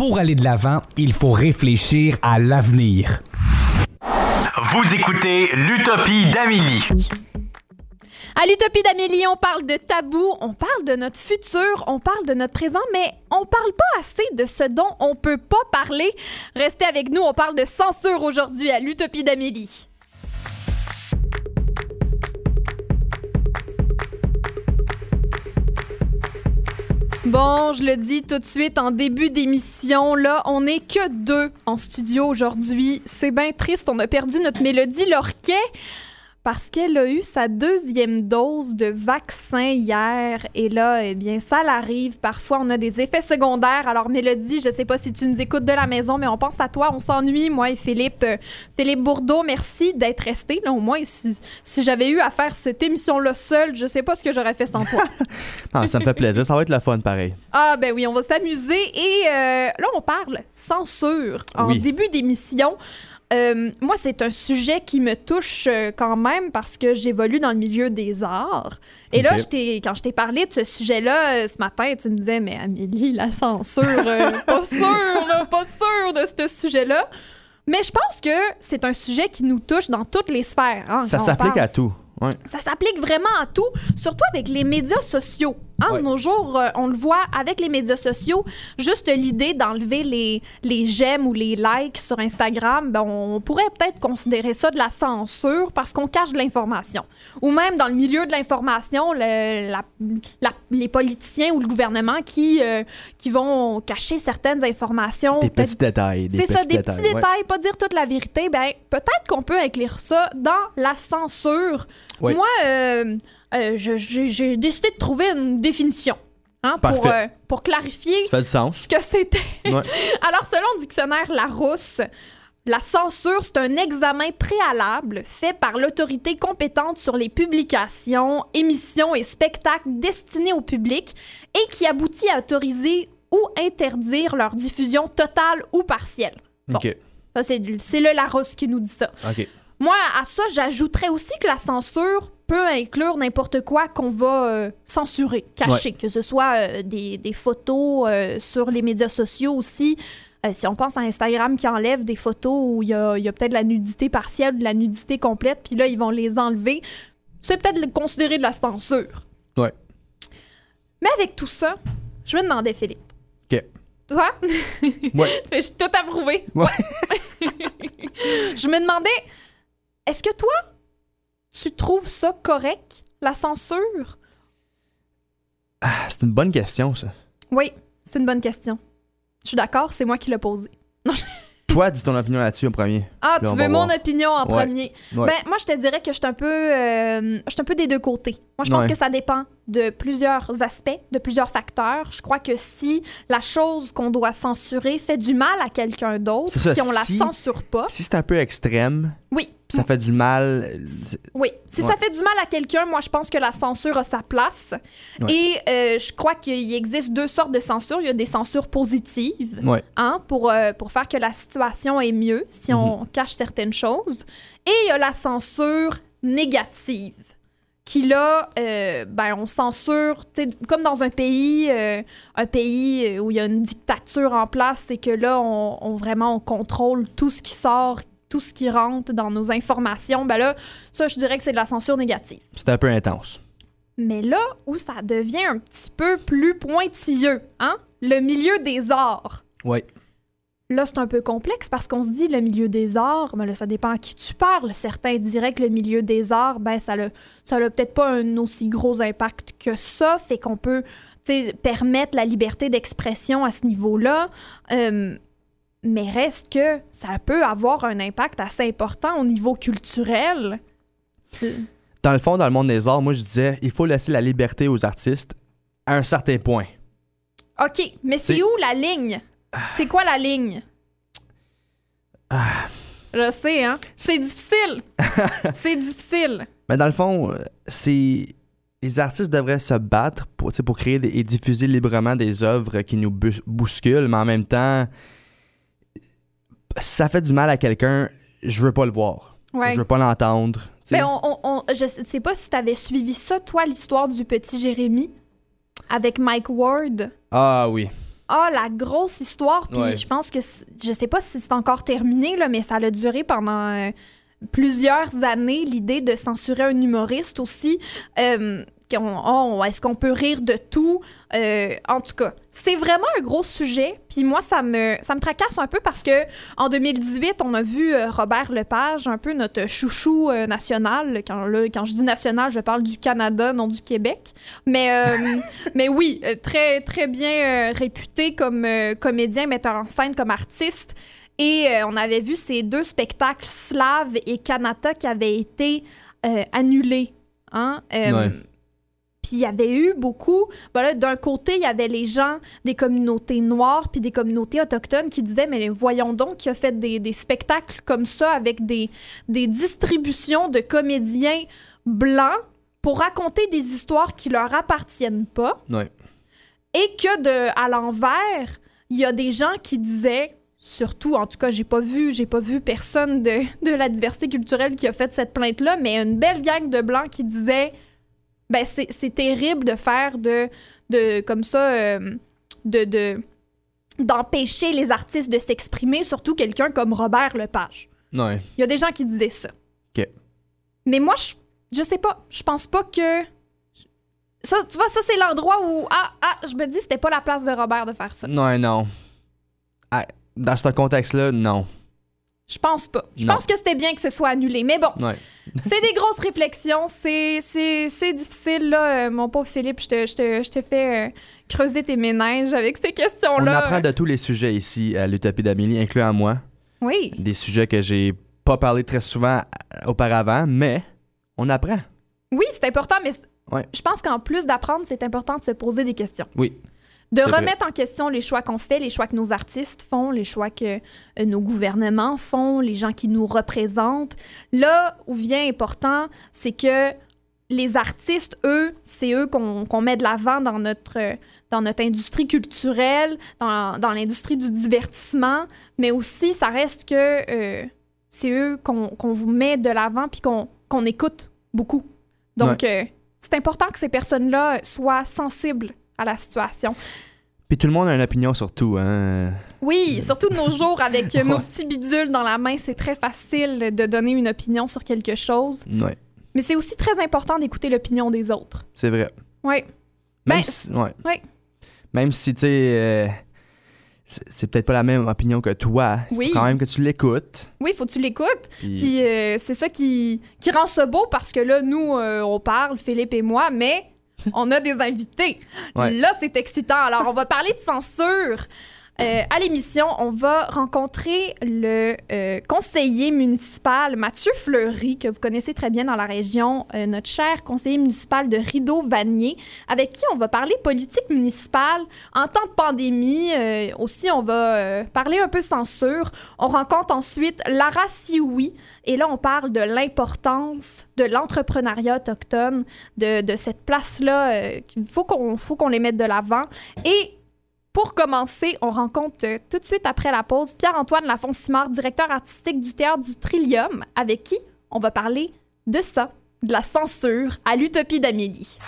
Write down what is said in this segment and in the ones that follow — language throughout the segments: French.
Pour aller de l'avant, il faut réfléchir à l'avenir. Vous écoutez l'Utopie d'Amélie. À l'Utopie d'Amélie, on parle de tabou, on parle de notre futur, on parle de notre présent, mais on parle pas assez de ce dont on peut pas parler. Restez avec nous, on parle de censure aujourd'hui à l'Utopie d'Amélie. Bon, je le dis tout de suite en début d'émission, là, on n'est que deux en studio aujourd'hui. C'est bien triste, on a perdu notre Mélodie Lorquet parce qu'elle a eu sa deuxième dose de vaccin hier. Et là, eh bien, ça l'arrive. Parfois, on a des effets secondaires. Alors, Mélodie, je sais pas si tu nous écoutes de la maison, mais on pense à toi. On s'ennuie, moi et Philippe. Euh, Philippe Bourdeau, merci d'être resté. Là, au moins, si, si j'avais eu à faire cette émission-là seule, je sais pas ce que j'aurais fait sans toi. Ah, ça me fait plaisir. Ça va être la fun, pareil. Ah ben oui, on va s'amuser et euh, là on parle censure en Oui. début d'émission. Euh, moi, c'est un sujet qui me touche euh, quand même parce que j'évolue dans le milieu des arts. Et là, je quand je t'ai parlé de ce sujet-là euh, ce matin, tu me disais, mais Amélie, la censure, euh, pas sûre, pas sûre de ce sujet-là. Mais je pense que c'est un sujet qui nous touche dans toutes les sphères. hein, Ça s'applique à tout. Ouais. Ça s'applique vraiment à tout, surtout avec les médias sociaux. Hein, Ouais. De nos jours, euh, on le voit avec les médias sociaux, juste l'idée d'enlever les, les j'aime ou les likes sur Instagram, ben, on pourrait peut-être considérer ça de la censure parce qu'on cache de l'information. Ou même dans le milieu de l'information, le- la- la- les politiciens ou le gouvernement qui, euh, qui vont cacher certaines informations. Des petits détails. C'est ça, des détails. petits ouais. détails, pas dire toute la vérité. Ben, peut-être qu'on peut inclure ça dans la censure. Moi, euh, euh, j'ai décidé de trouver une définition hein, pour, euh, pour clarifier Ça fait du sens. ce que c'était. Ouais. Alors, selon le dictionnaire Larousse, la censure, c'est un examen préalable fait par l'autorité compétente sur les publications, émissions et spectacles destinés au public et qui aboutit à autoriser ou interdire leur diffusion totale ou partielle. Bon. OK. Ça, c'est c'est le Larousse qui nous dit ça. OK. Moi, à ça, j'ajouterais aussi que la censure peut inclure n'importe quoi qu'on va euh, censurer, cacher, que ce soit euh, des, des photos euh, sur les médias sociaux aussi. Si on pense à Instagram qui enlève des photos où il y a, il y a peut-être de la nudité partielle ou de la nudité complète, puis là, ils vont les enlever, c'est peut-être considéré de la censure. Ouais. Mais avec tout ça, je me demandais, Philippe. OK. Toi? Ouais. Je suis tout approuvé. Ouais. je me demandais, est-ce que toi, tu trouves ça correct, la censure? Ah, c'est une bonne question, ça. Oui, c'est une bonne question. Je suis d'accord, c'est moi qui l'ai posée. Toi, dis ton opinion là-dessus en premier. Ah, Là, tu veux mon voir. opinion en Ouais. premier? Ouais. Ben, moi, je te dirais que je suis un peu, euh, je suis un peu des deux côtés. Moi, je pense Ouais. que ça dépend de plusieurs aspects, de plusieurs facteurs. Je crois que si la chose qu'on doit censurer fait du mal à quelqu'un d'autre, ça, si on la si- censure pas, Si c'est un peu extrême, oui, ça fait du mal. Oui, si ça fait du mal à quelqu'un, moi je pense que la censure a sa place. Ouais. Et euh, je crois qu'il existe deux sortes de censure. Il y a des censures positives, Ouais. hein, pour, euh, pour faire que la situation est mieux si on cache certaines choses. Et il y a la censure négative. Qui là, euh, ben, on censure, tu sais, comme dans un pays, euh, un pays où il y a une dictature en place, c'est que là, on, on- vraiment on contrôle tout ce qui sort, tout ce qui rentre dans nos informations. Ben là, ça, je dirais que c'est de la censure négative. C'est un peu intense. Mais là où ça devient un petit peu plus pointilleux, hein? Le milieu des arts. Ouais. Là, c'est un peu complexe parce qu'on se dit le milieu des arts, ben là, ça dépend à qui tu parles. Certains diraient que le milieu des arts, ben ça n'a ça peut-être pas un aussi gros impact que ça, fait qu'on peut permettre la liberté d'expression à ce niveau-là. Euh, mais reste que ça peut avoir un impact assez important au niveau culturel. Dans le fond, dans le monde des arts, moi, je disais, il faut laisser la liberté aux artistes à un certain point. OK, mais C'est- où la ligne? C'est quoi la ligne? Je sais, hein? C'est difficile. c'est difficile. Mais dans le fond, euh, c'est. Les artistes devraient se battre pour, pour créer des- et diffuser librement des œuvres qui nous bousculent, mais en même temps, si ça fait du mal à quelqu'un, je veux pas le voir. Ouais. Je veux pas l'entendre. tu sais. Ben, on, on- on- je sais pas si t'avais suivi ça, toi, l'histoire du petit Jérémy avec Mike Ward? Ah oui. Ah, la grosse histoire. Puis Ouais. je pense que, je sais pas si c'est encore terminé, là, mais ça a duré pendant euh, plusieurs années, l'idée de censurer un humoriste aussi. Euh, oh, Est-ce qu'on peut rire de tout? Euh, en tout cas, c'est vraiment un gros sujet. Puis moi, ça me, ça me tracasse un peu parce que en 2018, on a vu euh, Robert Lepage, un peu notre chouchou euh, national. Quand, là, quand je dis national, je parle du Canada, non du Québec. Mais, mais oui, très, très bien réputé comme comédien, metteur en scène, comme artiste. Et on avait vu ces deux spectacles, Slave et Kanata, qui avaient été annulés. Hein? Puis il y avait eu beaucoup. Voilà, D'un côté, il y avait les gens des communautés noires puis des communautés autochtones qui disaient Mais voyons donc, qui a fait des, des spectacles comme ça avec des, des distributions de comédiens blancs pour raconter des histoires qui leur appartiennent pas. Ouais. Et que de à l'envers, il y a des gens qui disaient surtout en tout cas, j'ai pas vu, j'ai pas vu personne de, de la diversité culturelle qui a fait cette plainte là, mais une belle gang de blancs qui disaient ben c'est terrible de faire de de comme ça euh, de de d'empêcher les artistes de s'exprimer, surtout quelqu'un comme Robert Lepage. Ouais. Il y a des gens qui disaient ça. OK. Mais moi, je, je sais pas. Je pense pas que. Ça, tu vois, ça, c'est l'endroit où. Ah, ah, je me dis, c'était pas la place de Robert de faire ça. Non, non. Ah, dans ce contexte-là, non. Je pense pas. Je pense que c'était bien que ce soit annulé. Mais bon, Ouais. c'est des grosses réflexions. C'est, c'est, c'est difficile, là, euh, mon pauvre Philippe. Je te, je te, je te fais euh, creuser tes méninges avec ces On questions-là. apprend de tous les sujets ici à l'Utopie d'Amélie, incluant moi. Oui. Des sujets que j'ai pas parlé très souvent euh, auparavant, mais on apprend. Oui, c'est important, mais Ouais. je pense qu'en plus d'apprendre, c'est important de se poser des questions. Oui. De vrai. remettre en question les choix qu'on fait, les choix que nos artistes font, les choix que euh, nos gouvernements font, les gens qui nous représentent. Là où vient important, c'est que les artistes, eux, c'est eux qu'on met de l'avant dans notre, dans notre industrie culturelle, dans, dans l'industrie du divertissement, mais aussi, ça reste que euh, c'est eux qu'on vous met de l'avant puis qu'on qu'on écoute beaucoup. Donc, euh, c'est important que ces personnes-là soient sensibles à la situation. Puis tout le monde a une opinion sur tout, hein. Oui, surtout de nos jours, avec euh, nos Ouais. petits bidules dans la main, c'est très facile de donner une opinion sur quelque chose. Ouais, Mais c'est aussi très important d'écouter l'opinion des autres. c'est vrai. Oui. Même Ben, si, ouais. ouais. Même si, tu sais, euh, c'est peut-être pas la même opinion que toi. Il faut Oui. quand même que tu l'écoutes. Oui, faut que tu l'écoutes. Puis- Puis euh, c'est ça qui, qui rend ça beau parce que là, nous, euh, on parle, Philippe et moi, mais on a des invités. Ouais. Là, c'est excitant. Alors, on va parler de censure. Euh, à l'émission, on va rencontrer le euh, conseiller municipal Mathieu Fleury, que vous connaissez très bien dans la région, euh, notre cher conseiller municipal de Rideau-Vanier, avec qui on va parler politique municipale en temps de pandémie. Aussi, on va parler un peu censure. On rencontre ensuite Lara Sioui, et là, on parle de l'importance de l'entrepreneuriat autochtone, de, cette place-là qu'il faut qu'on faut qu'on les mette de l'avant. Et pour commencer, on rencontre euh, tout de suite après la pause Pierre-Antoine Lafont-Simard, directeur artistique du Théâtre du Trillium, avec qui on va parler de ça, de la censure à l'utopie d'Amélie.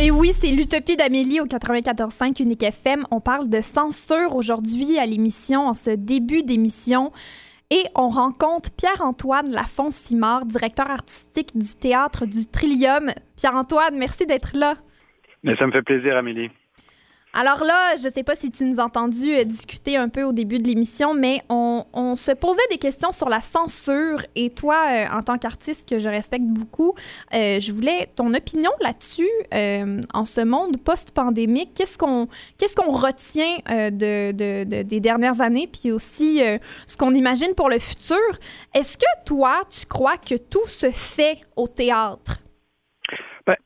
Et oui, c'est l'Utopie d'Amélie au 94.5 Unique FM. On parle de censure aujourd'hui à l'émission, en ce début d'émission. Et on rencontre Pierre-Antoine Lafont-Simard, directeur artistique du Théâtre du Trillium. Pierre-Antoine, merci d'être là. Mais ça me fait plaisir, Amélie. Alors là, je sais pas si tu nous as entendu euh, discuter un peu au début de l'émission, mais on, se posait des questions sur la censure. Et toi, euh, en tant qu'artiste que je respecte beaucoup, euh, je voulais ton opinion là-dessus. en ce monde post-pandémique, qu'est-ce qu'on retient de, de- de- des dernières années, puis aussi ce qu'on imagine pour le futur? Est-ce que toi, tu crois que tout se fait au théâtre? Ben,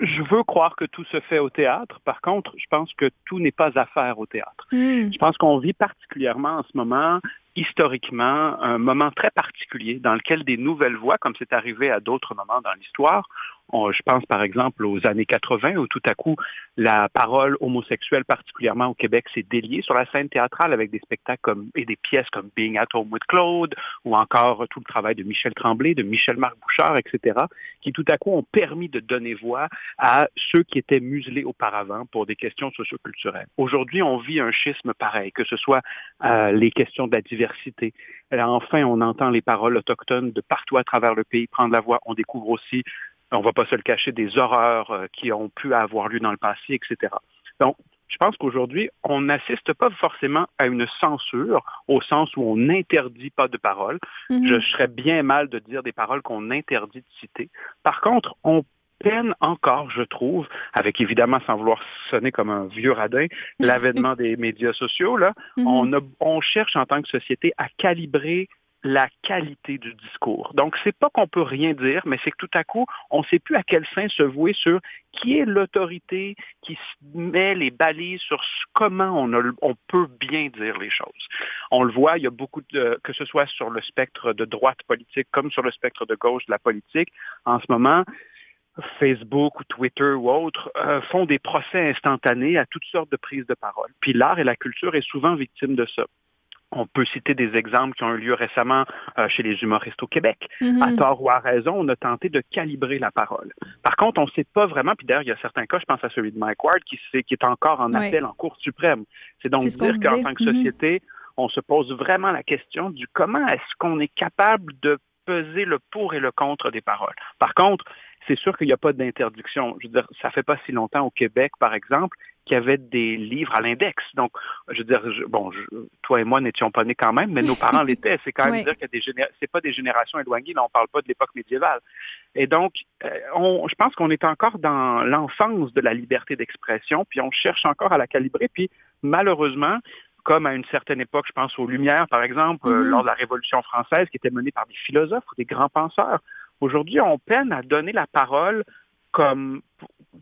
je veux croire que tout se fait au théâtre. Par contre, je pense que tout n'est pas à faire au théâtre. Hmm. Je pense qu'on vit particulièrement en ce moment, historiquement, un moment très particulier dans lequel des nouvelles voix, comme c'est arrivé à d'autres moments dans l'histoire, je pense par exemple aux années 80 où tout à coup la parole homosexuelle, particulièrement au Québec, s'est déliée sur la scène théâtrale avec des spectacles comme, et des pièces comme Being at Home with Claude ou encore tout le travail de Michel Tremblay, de Michel-Marc Bouchard, etc., qui tout à coup ont permis de donner voix à ceux qui étaient muselés auparavant pour des questions socioculturelles. Aujourd'hui, on vit un schisme pareil, que ce soit euh, les questions de la diversité. Là, enfin, on entend les paroles autochtones de partout à travers le pays prendre la voix. On découvre aussi on ne va pas se le cacher, des horreurs euh, qui ont pu avoir lieu dans le passé, etc. Donc, je pense qu'aujourd'hui, on n'assiste pas forcément à une censure au sens où on n'interdit pas de paroles. Mm-hmm. Je serais bien mal de dire des paroles qu'on interdit de citer. Par contre, on peine encore, je trouve, avec évidemment, sans vouloir sonner comme un vieux radin, l'avènement des médias sociaux, là, mm-hmm. on, on cherche en tant que société à calibrer la qualité du discours. Donc, c'est pas qu'on peut rien dire, mais c'est que tout à coup, on ne sait plus à quel sein se vouer sur qui est l'autorité qui met les balises sur comment on, peut bien dire les choses. On le voit, il y a beaucoup de, que ce soit sur le spectre de droite politique comme sur le spectre de gauche de la politique, en ce moment, Facebook ou Twitter ou autres euh, font des procès instantanés à toutes sortes de prises de parole. Puis l'art et la culture est souvent victime de ça. On peut citer des exemples qui ont eu lieu récemement euh, chez les humoristes au Québec. Mm-hmm. À tort ou à raison, on a tenté de calibrer la parole. Par contre, on ne sait pas vraiment, puis d'ailleurs, il y a certains cas, je pense à celui de Mike Ward, qui, qui est encore en appel en Cour suprême. C'est donc dire qu'en tant que société, on se pose vraiment la question du comment est-ce qu'on est capable de peser le pour et le contre des paroles. Par contre, c'est sûr qu'il n'y a pas d'interdiction. Je veux dire, ça fait pas si longtemps au Québec, par exemple, qu'il y avait des livres à l'index. Donc, je veux dire, bon, toi et moi n'étions pas nés quand même, mais nos parents l'étaient. C'est quand même dire que c'est pas des générations éloignées. Là, on parle pas de l'époque médiévale. Et donc, euh, on, je pense qu'on est encore dans l'enfance de la liberté d'expression, puis on cherche encore à la calibrer. Puis, malheureusement, comme à une certaine époque, je pense aux Lumières, par exemple, euh, mm-hmm. lors de la Révolution française, qui était menée par des philosophes ou des grands penseurs. Aujourd'hui, on peine à donner la parole comme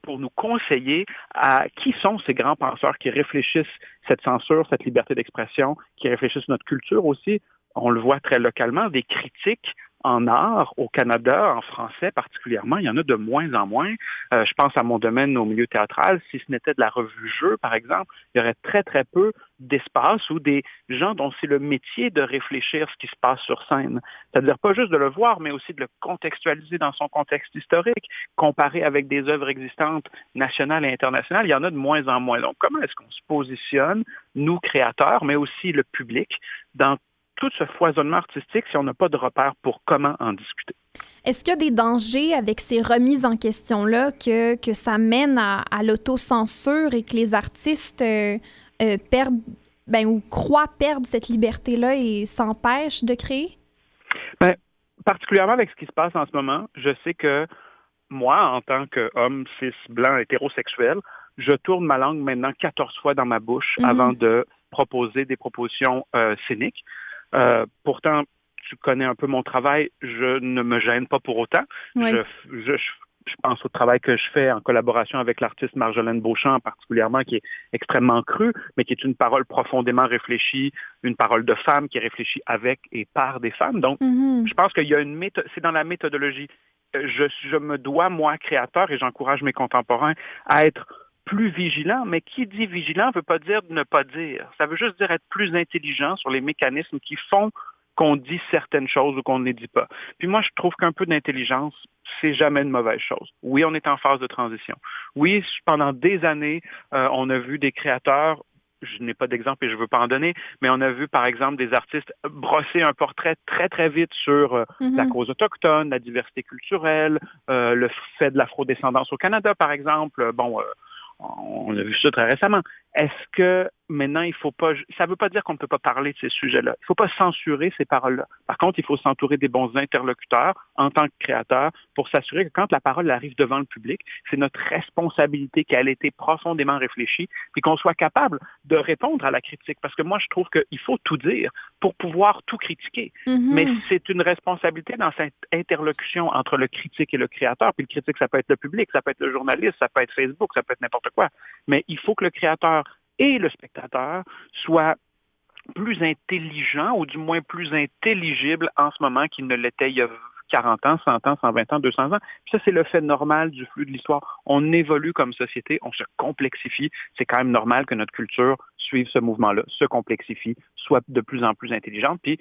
pour nous conseiller à qui sont ces grands penseurs qui réfléchissent cette censure, cette liberté d'expression, qui réfléchissent notre culture aussi. On le voit très localement, des critiques en art au Canada, en français particulièrement, il y en a de moins en moins. Euh, je pense à mon domaine au milieu théâtral. Si ce n'était de la revue Jeu, par exemple, il y aurait très, très peu d'espace où des gens dont c'est le métier de réfléchir ce qui se passe sur scène. C'est-à-dire pas juste de le voir, mais aussi de le contextualiser dans son contexte historique, comparer avec des œuvres existantes nationales et internationales. Il y en a de moins en moins. Donc, comment est-ce qu'on se positionne, nous créateurs, mais aussi le public, dans tout ce foisonnement artistique si on n'a pas de repère pour comment en discuter? Est-ce qu'il y a des dangers avec ces remises en question-là que, que ça mène à, l'autocensure et que les artistes euh, euh, perdent ben, ou croient perdre cette liberté-là et s'empêchent de créer? Ben, particulièrement avec ce qui se passe en ce moment, je sais que moi, en tant qu'homme cis, blanc, hétérosexuel, je tourne ma langue maintenant 14 fois dans ma bouche mm-hmm. avant de proposer des propositions euh, scéniques. Euh, pourtant, tu connais un peu mon travail, je ne me gêne pas pour autant. Je, je, pense au travail que je fais en collaboration avec l'artiste Marjolaine Beauchamp particulièrement, qui est extrêmement cru, mais qui est une parole profondément réfléchie, une parole de femme qui est réfléchie avec et par des femmes. Donc, mm-hmm. je pense qu'il y a une méthode, c'est dans la méthodologie. Euh, je, je me dois, moi, créateur, et j'encourage mes contemporains à être plus vigilant, mais qui dit vigilant ne veut pas dire ne pas dire. Ça veut juste dire être plus intelligent sur les mécanismes qui font qu'on dit certaines choses ou qu'on ne les dit pas. Puis moi, je trouve qu'un peu d'intelligence, c'est jamais une mauvaise chose. Oui, on est en phase de transition. Oui, pendant des années, euh, on a vu des créateurs je n'ai pas d'exemple et je ne veux pas en donner, mais on a vu, par exemple, des artistes brosser un portrait très, très vite sur euh, la mm-hmm. cause autochtone, la diversité culturelle, euh, le fait de l'afrodescendance au Canada, par exemple. Bon, on a vu ça très récemment. Est-ce que maintenant, il faut pas, ça ne veut pas dire qu'on ne peut pas parler de ces sujets-là. Il ne faut pas censurer ces paroles-là. Par contre, il faut s'entourer des bons interlocuteurs en tant que créateur pour s'assurer que quand la parole arrive devant le public, c'est notre responsabilité qu'elle ait été profondément réfléchie et qu'on soit capable de répondre à la critique. Parce que moi, je trouve qu'il faut tout dire pour pouvoir tout critiquer. Mm-hmm. Mais c'est une responsabilité dans cette interlocution entre le critique et le créateur. Puis le critique, ça peut être le public, ça peut être le journaliste, ça peut être Facebook, ça peut être n'importe quoi. Mais il faut que le créateur et le spectateur soit plus intelligent ou du moins plus intelligible en ce moment qu'il ne l'était il y a 40 ans, 100 ans, 120 ans, 200 ans. Puis ça, c'est le fait normal du flux de l'histoire. On évolue comme société, on se complexifie. C'est quand même normal que notre culture suive ce mouvement-là, se complexifie, soit de plus en plus intelligente, puis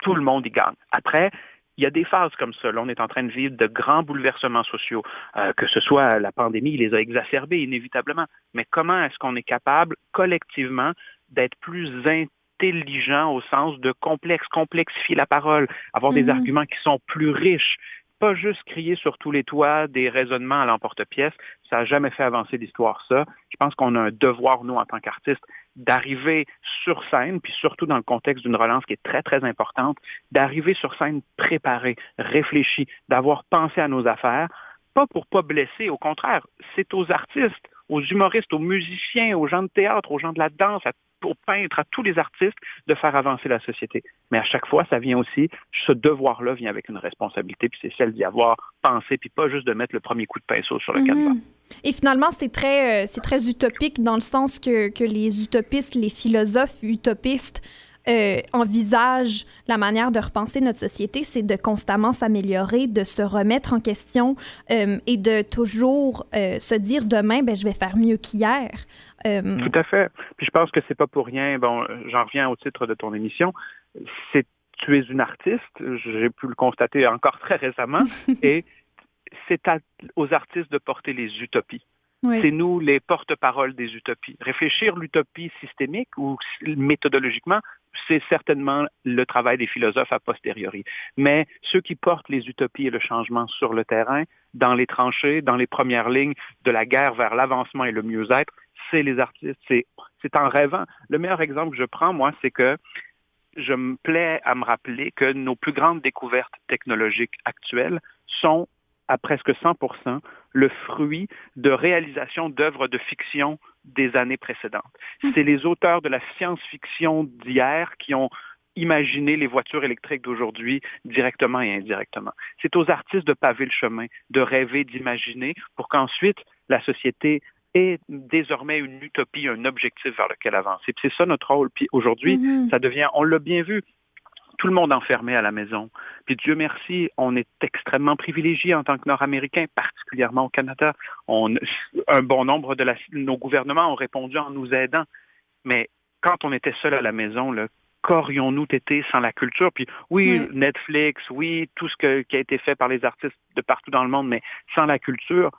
tout le monde y gagne. Après, il y a des phases comme ça. Là, on est en train de vivre de grands bouleversements sociaux, euh, que ce soit la pandémie, il les a exacerbés inévitablement. Mais comment est-ce qu'on est capable collectivement d'être plus intelligent au sens de complexe, complexifier la parole, avoir des mhm. arguments qui sont plus riches, pas juste crier sur tous les toits des raisonnements à l'emporte-pièce. Ça n'a jamais fait avancer l'histoire, ça. Je pense qu'on a un devoir, nous, en tant qu'artistes, d'arriver sur scène, puis surtout dans le contexte d'une relance qui est très, très importante, d'arriver sur scène préparé, réfléchi, d'avoir pensé à nos affaires, pas pour pas blesser, au contraire, c'est aux artistes, aux humoristes, aux musiciens, aux gens de théâtre, aux gens de la danse, aux peintres, à tous les artistes de faire avancer la société. Mais à chaque fois, ça vient aussi, ce devoir-là vient avec une responsabilité, puis c'est celle d'y avoir pensé, puis pas juste de mettre le premier coup de pinceau sur le mm Et finalement, c'est très, euh, très utopique dans le sens que, que les utopistes, les philosophes utopistes euh, envisagent la manière de repenser notre société, c'est de constamment s'améliorer, de se remettre en question euh, et de toujours se dire demain, ben, je vais faire mieux qu'hier. Euh, Tout à fait. Puis je pense que c'est pas pour rien. Bon, j'en reviens au titre de ton émission. C'est tu es une artiste. J'ai pu le constater encore très récemment. et c'est aux artistes de porter les utopies. C'est nous les porte-parole des utopies. Réfléchir l'utopie systémique ou méthodologiquement, c'est certainement le travail des philosophes a posteriori. Mais ceux qui portent les utopies et le changement sur le terrain, dans les tranchées, dans les premières lignes de la guerre vers l'avancement et le mieux-être, c'est les artistes. C'est, en rêvant. Le meilleur exemple que je prends, moi, c'est que je me plais à me rappeler que nos plus grandes découvertes technologiques actuelles sont à presque 100% le fruit de réalisation d'œuvres de fiction des années précédentes. Hmm. C'est les auteurs de la science-fiction d'hier qui ont imaginé les voitures électriques d'aujourd'hui directement et indirectement. C'est aux artistes de paver le chemin, de rêver, d'imaginer, pour qu'ensuite la société est désormais une utopie, un objectif vers lequel avancer. c'est ça notre rôle. Puis aujourd'hui, mm-hmm. ça devient, on l'a bien vu, tout le monde enfermé à la maison. Puis Dieu merci, on est extrêmement privilégié en tant que Nord-Américains, particulièrement au Canada. On, un bon nombre de nos gouvernements ont répondu en nous aidant. Mais quand on était seul à la maison, qu'aurions-nous été sans la culture? Puis oui, Netflix, oui, tout ce qui a été fait par les artistes de partout dans le monde, mais sans la culture,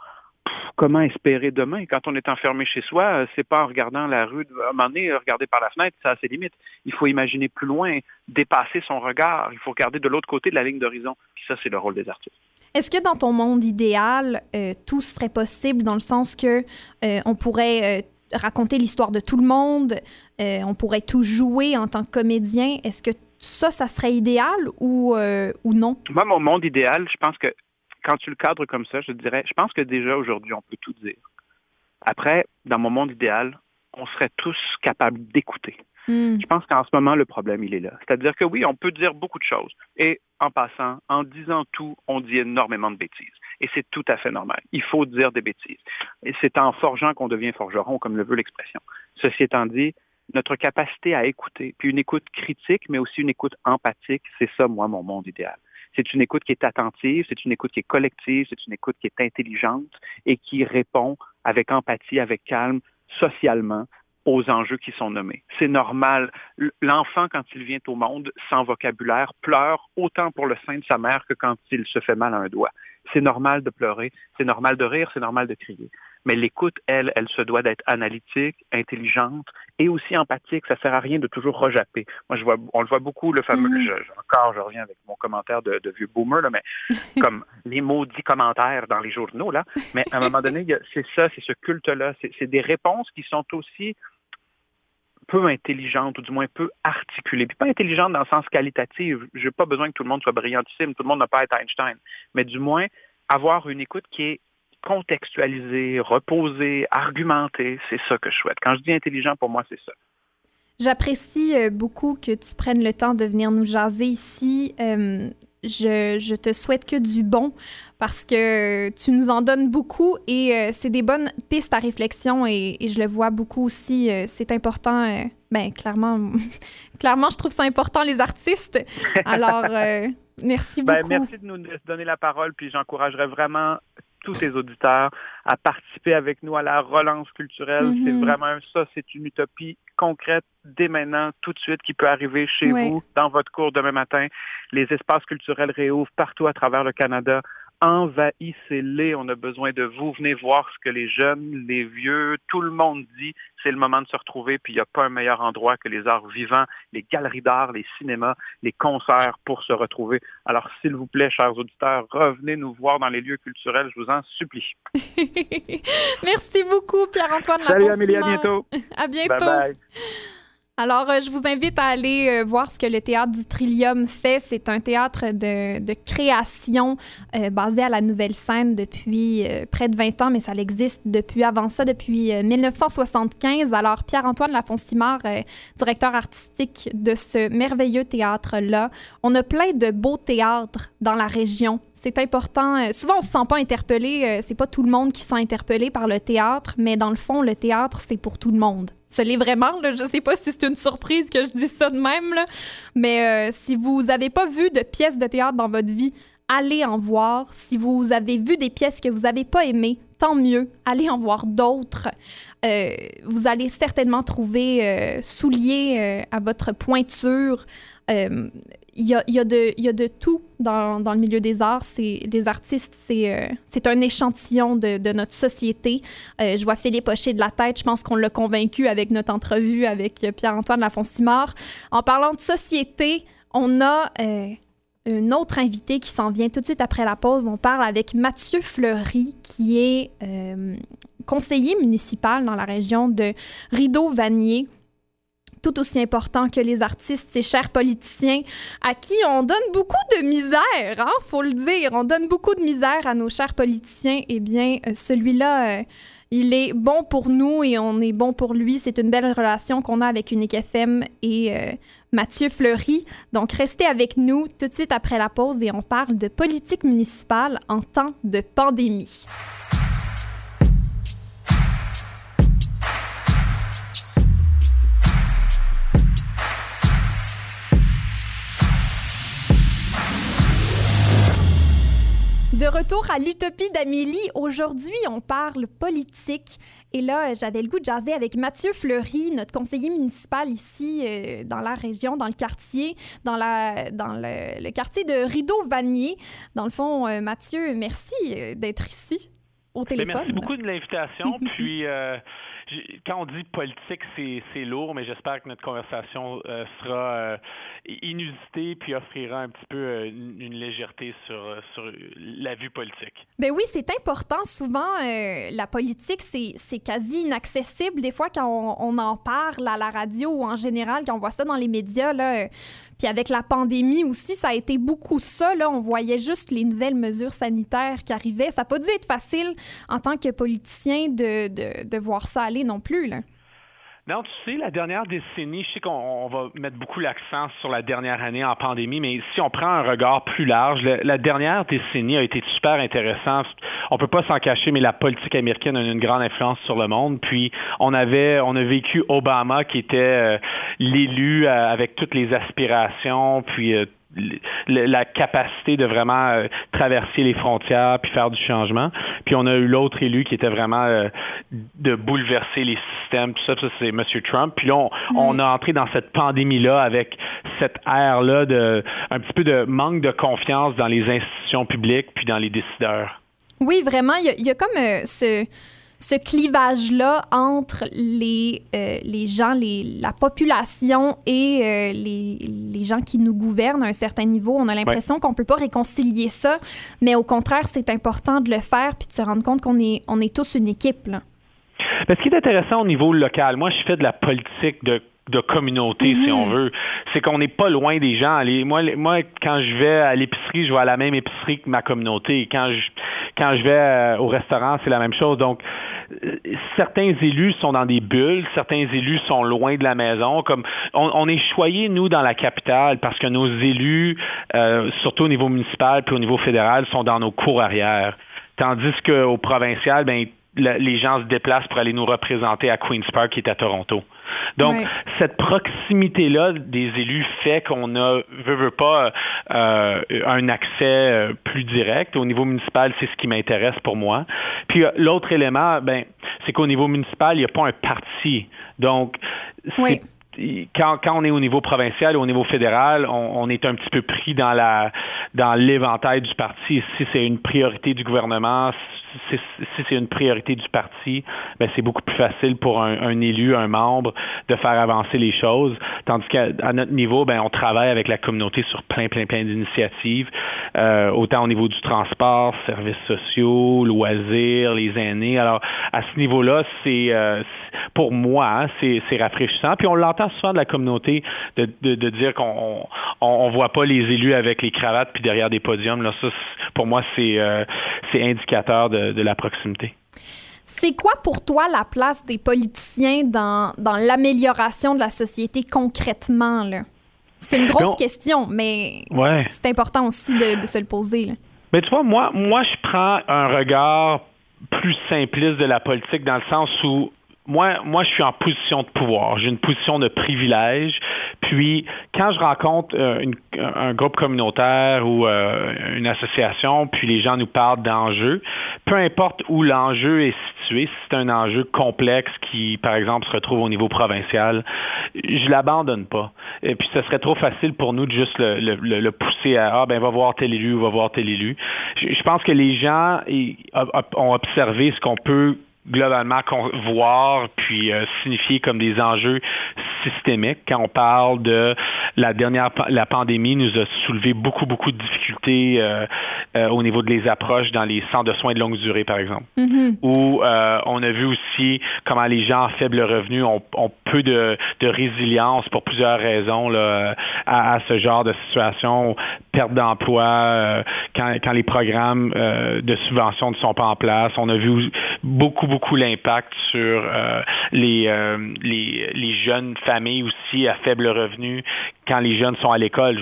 comment espérer demain? Quand on est enfermé chez soi, euh, c'est pas en regardant la rue, à un moment donné, regarder par la fenêtre, ça a ses limites. Il faut imaginer plus loin, dépasser son regard. Il faut regarder de l'autre côté de la ligne d'horizon. Puis ça, c'est le rôle des artistes. Est-ce que dans ton monde idéal, euh, tout serait possible dans le sens que euh, on pourrait raconter l'histoire de tout le monde, on pourrait tout jouer en tant que comédien? Est-ce que ça, ça serait idéal ou, ou non? Moi, mon monde idéal, je pense que quand tu le cadres comme ça, je dirais, je pense que déjà aujourd'hui, on peut tout dire. Après, dans mon monde idéal, on serait tous capables d'écouter. Hmm. Je pense qu'en ce moment, le problème, il est là. C'est-à-dire que oui, on peut dire beaucoup de choses. Et en passant, en disant tout, on dit énormément de bêtises. Et c'est tout à fait normal. Il faut dire des bêtises. Et c'est en forgeant qu'on devient forgeron, comme le veut l'expression. Ceci étant dit, notre capacité à écouter, puis une écoute critique, mais aussi une écoute empathique, c'est ça, moi, mon monde idéal. C'est une écoute qui est attentive, c'est une écoute qui est collective, c'est une écoute qui est intelligente et qui répond avec empathie, avec calme, socialement aux enjeux qui sont nommés. C'est normal. L'enfant, quand il vient au monde sans vocabulaire, pleure autant pour le sein de sa mère que quand il se fait mal à un doigt. C'est normal de pleurer, c'est normal de rire, c'est normal de crier. Mais l'écoute, elle, elle se doit d'être analytique, intelligente et aussi empathique. Ça sert à rien de toujours rejapper. Moi, je vois, on le voit beaucoup, le fameux, mm-hmm. encore, je reviens avec mon commentaire de, vieux boomer, là, mais comme les maudits commentaires dans les journaux, là. Mais à un moment donné, c'est ça, c'est ce culte-là. C'est des réponses qui sont aussi peu intelligentes, ou du moins peu articulées. Puis pas intelligentes dans le sens qualitatif. Je n'ai pas besoin que tout le monde soit brillantissime, tout le monde n'a pas à être Einstein. Mais du moins, avoir une écoute qui est contextualiser, reposer, argumenter. C'est ça que je souhaite. Quand je dis intelligent, pour moi, c'est ça. J'apprécie euh, beaucoup que tu prennes le temps de venir nous jaser ici. Euh, je, te souhaite que du bon parce que tu nous en donnes beaucoup et euh, c'est des bonnes pistes à réflexion et, je le vois beaucoup aussi. c'est important. ben clairement, clairement, je trouve ça important les artistes. Alors, Merci Ben, beaucoup. merci de nous donner la parole, puis j'encouragerais vraiment tous tes auditeurs à participer avec nous à la relance culturelle. Mhm. C'est vraiment ça, c'est une utopie concrète dès maintenant, tout de suite, qui peut arriver chez vous, dans votre cours demain matin. Les espaces culturels réouvrent partout à travers le Canada. Envahissez-les, on a besoin de vous. Venez voir ce que les jeunes, les vieux, tout le monde dit. C'est le moment de se retrouver, puis il n'y a pas un meilleur endroit que les arts vivants, les galeries d'art, les cinémas, les concerts pour se retrouver. Alors, s'il vous plaît, chers auditeurs, revenez nous voir dans les lieux culturels, je vous en supplie. Merci beaucoup, Pierre-Antoine Salut Amélie, à bientôt. À bientôt. Bye bye. Alors, euh, je vous invite à aller euh, voir ce que le théâtre du Trillium fait. C'est un théâtre de, création euh, basé à la nouvelle scène depuis près de 20 ans, mais ça existe depuis avant ça, depuis euh, 1975. Alors, Pierre-Antoine Lafonce-Simard, euh, directeur artistique de ce merveilleux théâtre-là, on a plein de beaux théâtres dans la région. C'est important. Souvent, on se sent pas interpellé. C'est pas tout le monde qui se sent interpellé par le théâtre, mais dans le fond, le théâtre, c'est pour tout le monde. Ce l'est vraiment. Là. Je sais pas si c'est une surprise que je dis ça de même, mais euh, si vous avez pas vu de pièces de théâtre dans votre vie, allez en voir. Si vous avez vu des pièces que vous avez pas aimées, tant mieux. Allez en voir d'autres. Euh, vous allez certainement trouver euh, souliers euh, à votre pointure. Il y, a, de, tout dans, le milieu des arts. C'est, les artistes, c'est, euh, c'est un échantillon de, notre société. Euh, je vois Philippe hocher de la tête. Je pense qu'on l'a convaincu avec notre entrevue avec euh, Pierre-Antoine Lafonce-Simard. En parlant de société, on a euh, un autre invité qui s'en vient tout de suite après la pause. On parle avec Mathieu Fleury, qui est conseiller municipal dans la région de Rideau-Vanier tout aussi important que les artistes, ces chers politiciens à qui on donne beaucoup de misère, hein, faut le dire. On donne beaucoup de misère à nos chers politiciens. Eh bien, euh, celui-là, euh, il est bon pour nous et on est bon pour lui. C'est une belle relation qu'on a avec Unique FM et euh, Mathieu Fleury. Donc, restez avec nous tout de suite après la pause et on parle de politique municipale en temps de pandémie. De retour à l'Utopie d'Amélie, aujourd'hui on parle politique et là j'avais le goût de jaser avec Mathieu Fleury, notre conseiller municipal ici euh, dans la région, dans le quartier, dans, la, dans le, le quartier de Rideau-Vanier. Dans le fond, euh, Mathieu, merci euh, d'être ici au Ben, téléphone. merci beaucoup de l'invitation. Puis, euh, quand on dit politique, c'est lourd, mais j'espère que notre conversation euh, sera euh, inusitée puis offrira un petit peu euh, une, légèreté sur, sur la vue politique. Ben oui, c'est important. Souvent, la politique, c'est quasi inaccessible. Des fois, quand on, on en parle à la radio ou en général, quand on voit ça dans les médias, là, puis avec la pandémie aussi, ça a été beaucoup ça. Là, on voyait juste les nouvelles mesures sanitaires qui arrivaient. Ça n'a pas dû être facile en tant que politicien de, de, de voir ça aller non plus. Là. Non, tu sais, la dernière décennie, je sais qu'on on va mettre beaucoup l'accent sur la dernière année en pandémie, mais si on prend un regard plus large, la, dernière décennie a été super intéressante. On peut pas s'en cacher, mais la politique américaine a une grande influence sur le monde. Puis on avait, on a vécu Obama qui était euh, l'élu euh, avec toutes les aspirations, puis euh, la capacité de vraiment euh, traverser les frontières puis faire du changement. Puis on a eu l'autre élu qui était vraiment euh, de bouleverser les systèmes, tout ça, ça c'est M. Trump. Puis là, on, on a entré dans cette pandémie-là avec cette ère-là de un petit peu de manque de confiance dans les institutions publiques puis dans les décideurs. Oui, vraiment, il y a, il y a comme euh, ce, ce clivage-là entre les, euh, les gens, les, la population et euh, les, les gens qui nous gouvernent à un certain niveau. On a l'impression qu'on peut pas réconcilier ça, mais au contraire, c'est important de le faire puis de se rendre compte qu'on est, on est tous une équipe. Là. Ben, ce qui est intéressant au niveau local, moi je fais de la politique de de communauté, si on veut. C'est qu'on n'est pas loin des gens. Les- moi, les- moi, quand je vais à l'épicerie, je vais à la même épicerie que ma communauté. Quand je, quand je vais euh, au restaurant, c'est la même chose. Donc, euh, certains élus sont dans des bulles, certains élus sont loin de la maison. Comme on, on est choyés, nous, dans la capitale, parce que nos élus, euh, surtout au niveau municipal puis au niveau fédéral, sont dans nos cours arrière. Tandis qu'au provincial, ben, le- les gens se déplacent pour aller nous représenter à Queen's Park, qui est à Toronto. Donc, cette proximité-là des élus fait qu'on a, veut, veut pas, euh, un accès euh, plus direct. Au niveau municipal, c'est ce qui m'intéresse pour moi. Puis euh, l'autre élément, ben, c'est qu'au niveau municipal, il n'y a pas un parti. Donc, c'est- Oui. Quand, quand on est au niveau provincial ou au niveau fédéral, on, on est un petit peu pris dans la dans l'éventail du parti. Si c'est une priorité du gouvernement, si, si c'est une priorité du parti, ben c'est beaucoup plus facile pour un, un élu, un membre, de faire avancer les choses. Tandis qu'à notre niveau, ben on travaille avec la communauté sur plein, plein, plein d'initiatives, euh, autant au niveau du transport, services sociaux, loisirs, les aînés. Alors à ce niveau-là, c'est euh, pour moi, hein, c'est rafraîchissant. Puis on l'entend souvent de la communauté de, de, de dire qu'on on, on voit pas les élus avec les cravates puis derrière des podiums. Là, ça, pour moi, c'est euh, indicateur de, de la proximité. C'est quoi pour toi la place des politiciens dans, dans l'amélioration de la société concrètement? là? C'est une grosse Non. question, mais Ouais. c'est important aussi de, de se le poser. là. Mais tu vois, moi, moi, je prends un regard plus simpliste de la politique dans le sens où moi, moi, je suis en position de pouvoir. J'ai une position de privilège. Puis, quand je rencontre euh, un groupe communautaire ou euh, une association, puis les gens nous parlent d'enjeux, peu importe où l'enjeu est situé, si c'est un enjeu complexe qui, par exemple, se retrouve au niveau provincial, je l'abandonne pas. Et puis, ce serait trop facile pour nous de juste le, pousser à ah ben va voir tel élu va voir tel élu. Je, pense que les gens ont observé ce qu'on peut globalement voir puis euh, signifier comme des enjeux systémiques. Quand on parle de la dernière la pandémie nous a soulevé beaucoup beaucoup de difficultés euh, euh, au niveau de les approches dans les centres de soins de longue durée par exemple. Où euh, on a vu aussi comment les gens à faible revenu ont, ont peu de, de résilience pour plusieurs raisons là, à, à ce genre de situation, perte d'emploi, quand, quand les programmes de subvention ne sont pas en place. On a vu beaucoup, beaucoup l'impact sur euh, les, euh, les, les jeunes familles aussi à faible revenu quand les jeunes sont à l'école.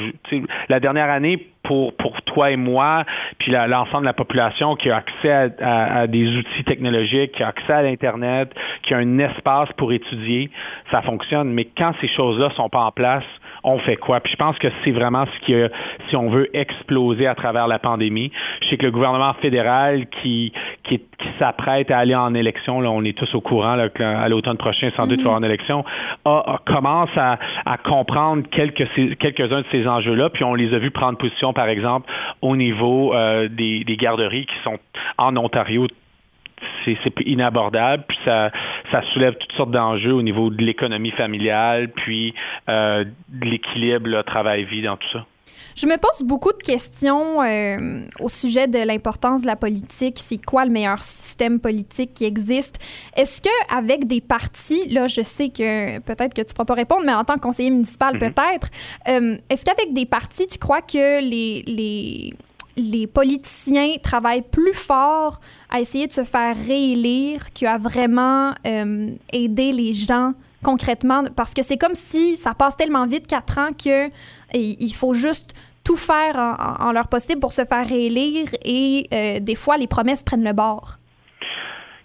La dernière année, pour, pour toi et moi, puis l'ensemble de la population qui a accès à, à- à des outils technologiques, qui a accès à l'Internet, qui a un espace pour étudier, ça fonctionne. Mais quand ces choses-là sont pas en place, on fait quoi? Puis je pense que c'est vraiment ce qui a, si on veut, exploser à travers la pandémie. Je sais que le gouvernement fédéral qui, qui, qui s'apprête à aller en élection, là, on est tous au courant là, à l'automne prochain, sans doute, il va avoir une élection, a- a- commence à, à comprendre quelques, quelques-uns de ces enjeux-là, puis on les a vus prendre position, par exemple, au niveau euh, des, garderies qui sont en Ontario c'est inabordable, puis ça, soulève toutes sortes d'enjeux au niveau de l'économie familiale, puis euh, de l'équilibre travail-vie dans tout ça. Je me pose beaucoup de questions euh, au sujet de l'importance de la politique. C'est quoi le meilleur système politique qui existe? Est-ce que avec des partis, là, je sais que peut-être que tu ne pourras pas répondre, mais en tant que conseiller municipal, peut-être, euh, est-ce qu'avec des partis, tu crois que les, les, les politiciens travaillent plus fort à essayer de se faire réélire qu'à vraiment euh, aider les gens concrètement? Parce que c'est comme si ça passe tellement vite, quatre ans, que il faut juste tout faire en, leur possible pour se faire réélire et euh, des fois, les promesses prennent le bord.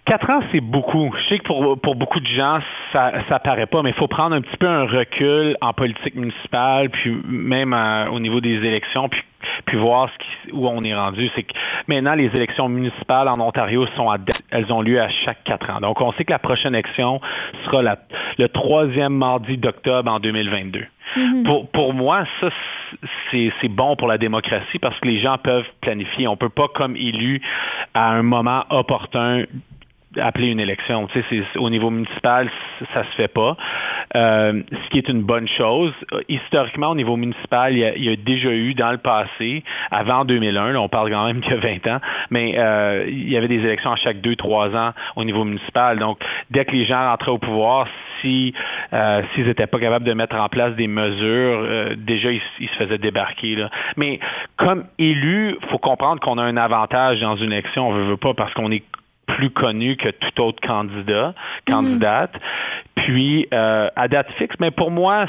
Quatre ans, c'est beaucoup. Je sais que pour, beaucoup de gens, ça ça paraît pas, mais il faut prendre un petit peu un recul en politique municipale, puis même euh, au niveau des élections, puis, puis voir ce qui- où on est rendu. C'est que maintenant, les élections municipales en Ontario sont à date. Elles ont lieu à chaque quatre ans. Donc, on sait que la prochaine élection sera la- le troisième mardi d'octobre en 2022. Pour, pour moi, ça, c'est c'est bon pour la démocratie parce que les gens peuvent planifier. On peut pas, comme élu, à un moment opportun, appeler une élection. Tu sais, au niveau municipal, ça se fait pas. Euh, ce qui est une bonne chose. Historiquement, au niveau municipal, il y, a, il y a déjà eu dans le passé, avant 2001, là, on parle quand même qu'il y a 20 ans, mais euh, il y avait des élections à chaque 2-3 ans au niveau municipal. Donc, dès que les gens rentraient au pouvoir, si euh, s'ils n'étaient pas capables de mettre en place des mesures, euh, déjà ils, ils se faisaient débarquer. Là. Mais comme élu, faut comprendre qu'on a un avantage dans une élection, on veut, veut pas parce qu'on est plus connu que tout autre candidat, candidate. Puis, euh, à date fixe, mais pour moi,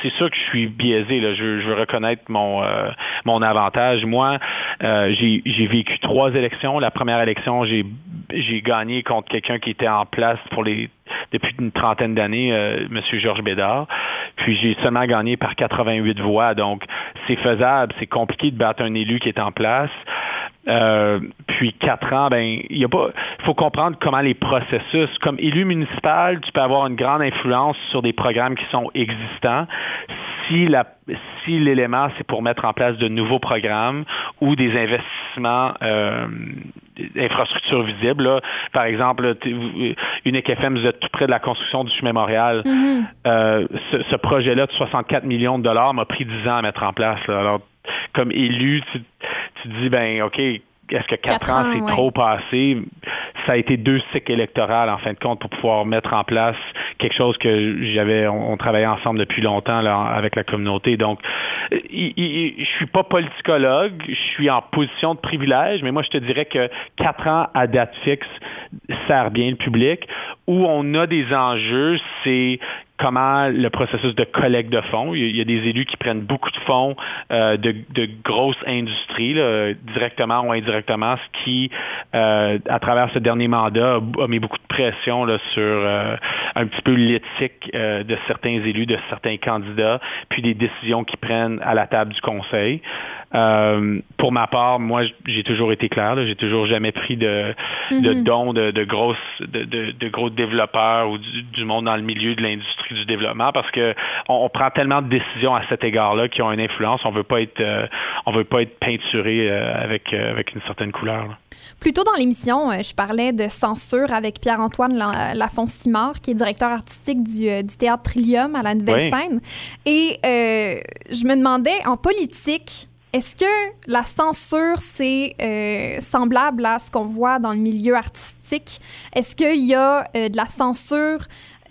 c'est sûr que je suis biaisé. Là. Je, veux reconnaître mon, euh, mon avantage. Moi, euh, j'ai vécu trois élections. La première élection, j'ai gagné contre quelqu'un qui était en place pour les depuis une trentaine d'années, M. Georges Bédard. Puis j'ai seulement gagné par 88 voix. Donc, c'est faisable. C'est compliqué de battre un élu qui est en place. Euh, puis quatre ans, ben il y a pas, faut comprendre comment les processus. Comme élu municipal, tu peux avoir une grande influence sur des programmes qui sont existants. Si la, si l'élément c'est pour mettre en place de nouveaux programmes ou des investissements euh, infrastructures visibles. Là. Par exemple, une FM, vous êtes tout près de la construction du chemin Montréal. Mm-hmm. euh, ce, ce projet-là de 64 millions de dollars m'a pris 10 ans à mettre en place. Là. Alors, comme élu, tu, tu dis, ben OK, est-ce que quatre, Quatre ans, ans, c'est ouais. trop passé? Ça a été deux cycles électoraux, en fin de compte, pour pouvoir mettre en place quelque chose que j'avais, on, on travaillait ensemble depuis longtemps là, avec la communauté. Donc, il- il- je suis pas politicologue, je suis en position de privilège, mais moi, je te dirais que quatre ans à date fixe sert bien le public. Où on a des enjeux, c'est comment le processus de collecte de fonds. Il y a, des élus qui prennent beaucoup de fonds euh, de, de grosses industries, là, directement ou indirectement, ce qui, euh, à travers ce dernier mandat, a, mis beaucoup de pression là, sur euh, un petit peu l'éthique euh, de certains élus, de certains candidats, puis des décisions qu'ils prennent à la table du conseil. Euh, pour ma part, moi, j'ai toujours été clair. J'ai toujours jamais pris de, de Mhm. dons de, de grosses, de, de, de gros développeurs ou du, du monde dans le milieu de l'industrie du développement parce que on, on prend tellement de décisions à cet égard-là qui ont une influence. On veut pas être, euh, on veut pas être peinturé euh, avec euh, avec une certaine couleur. là. Plus tôt dans l'émission, je parlais de censure avec Pierre-Antoine La- Lafont-Simard, qui est directeur artistique du, du théâtre Trillium à la Nouvelle Oui. Scène. Et je me demandais, en politique, est-ce que la censure, c'est euh, semblable à ce qu'on voit dans le milieu artistique? Est-ce qu'il y a euh, de la censure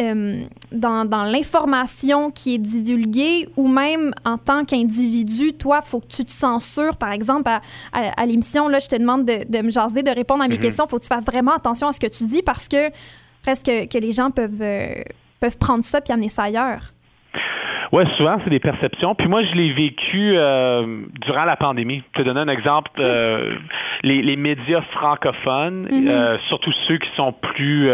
euh, dans, dans l'information qui est divulguée ou même en tant qu'individu, toi, il faut que tu te censures. Par exemple, à, à- à l'émission, là, je te demande de, de me jaser, de répondre à mes Mhm. questions. Il faut que tu fasses vraiment attention à ce que tu dis parce que presque que les gens peuvent, euh, peuvent prendre ça puis amener ça ailleurs. Ouais, souvent, c'est des perceptions. Puis moi, je l'ai vécu euh, durant la pandémie. Je te donner un exemple. euh, les, les médias francophones, Mhm. euh, surtout ceux qui sont plus